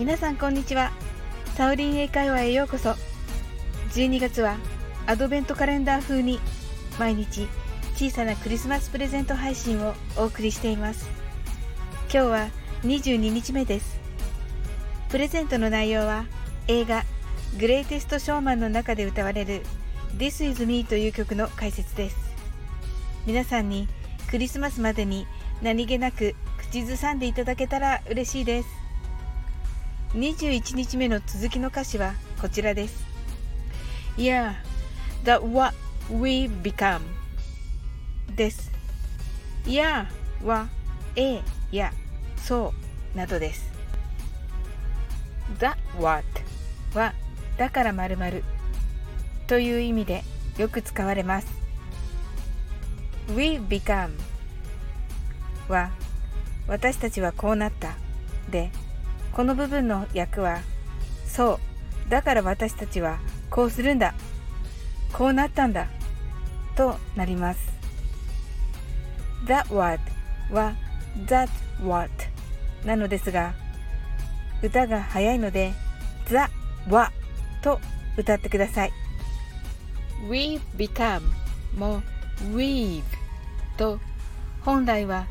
皆さんこんにちは。サオリン英会話へようこそ。12月はアドベントカレンダー風に毎日小さなクリスマスプレゼント配信をお送りしています。今日は22日目です。プレゼントの内容は映画グレイテストショーマンの中で歌われる This is me という曲の解説です。皆さんにクリスマスまでに何気なく口ずさんでいただけたら嬉しいです。21日目の続きの歌詞はこちらです。Yeah, that what we become です。Yeah は A やそうなどです。That what はだから〇〇という意味でよく使われます。We become は私たちはこうなった。でこの部分の訳はそうだから私たちはこうするんだこうなったんだとなります。That what は That what なのですが歌が早いので The what と歌ってください。We've become も Weave と本来は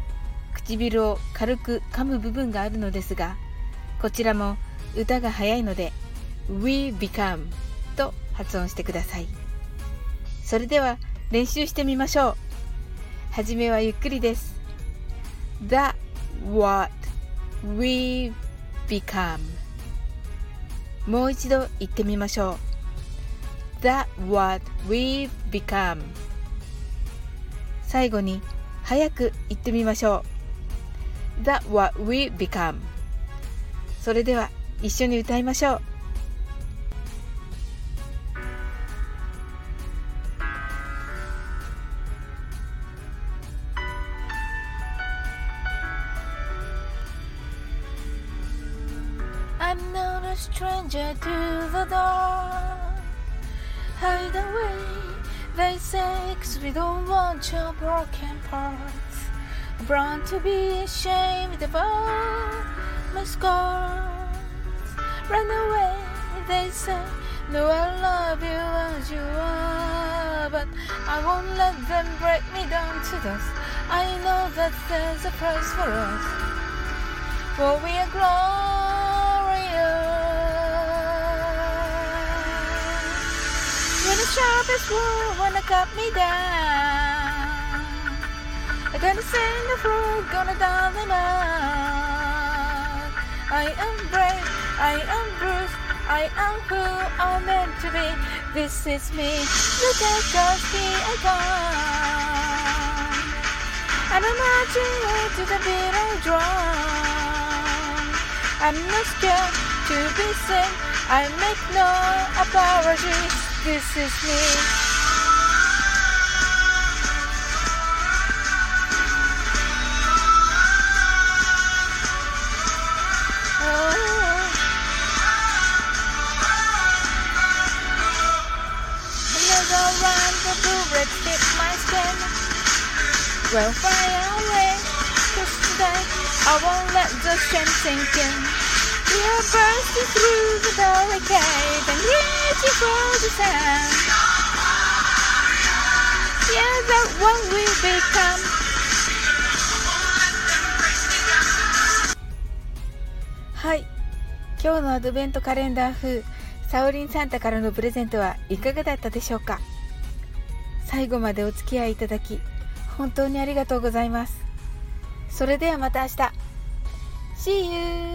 唇を軽く噛む部分があるのですがこちらも歌が早いので We become と発音してください。それでは練習してみましょう。はじめはゆっくりです。That what we become もう一度言ってみましょう。That what we become 最後に早く言ってみましょう。That what we become それでは一緒に歌いましょう I'm not a stranger to the dark. Hide away, they say, 'cause we don't want your broken parts. Born to be ashamed of all my scars. Run away, they say, No, I love you as you are, but I won't let them break me down to dust. I know that there's a price for us, for we are glorious. When the sharpest word wanna cut me down, I'm gonna send the floor, gonna dial them out. I am brave, I am bruised, I am who I'm meant to be. This is me, look at feet are gone. And I'm marching to the beat of drum. I'm not scared to be seen, I make no apologies. This is me. Well, fire away, cause today I won't let the shame sink in. We are bursting through the barricade and reaching for the sand. Yeah, that's what we become. はい今日のアドベントカレンダー風サオリンサンタからのプレゼントはいかがだったでしょうか最後までお付き合いいただき本当にありがとうございますそれではまた明日 See you!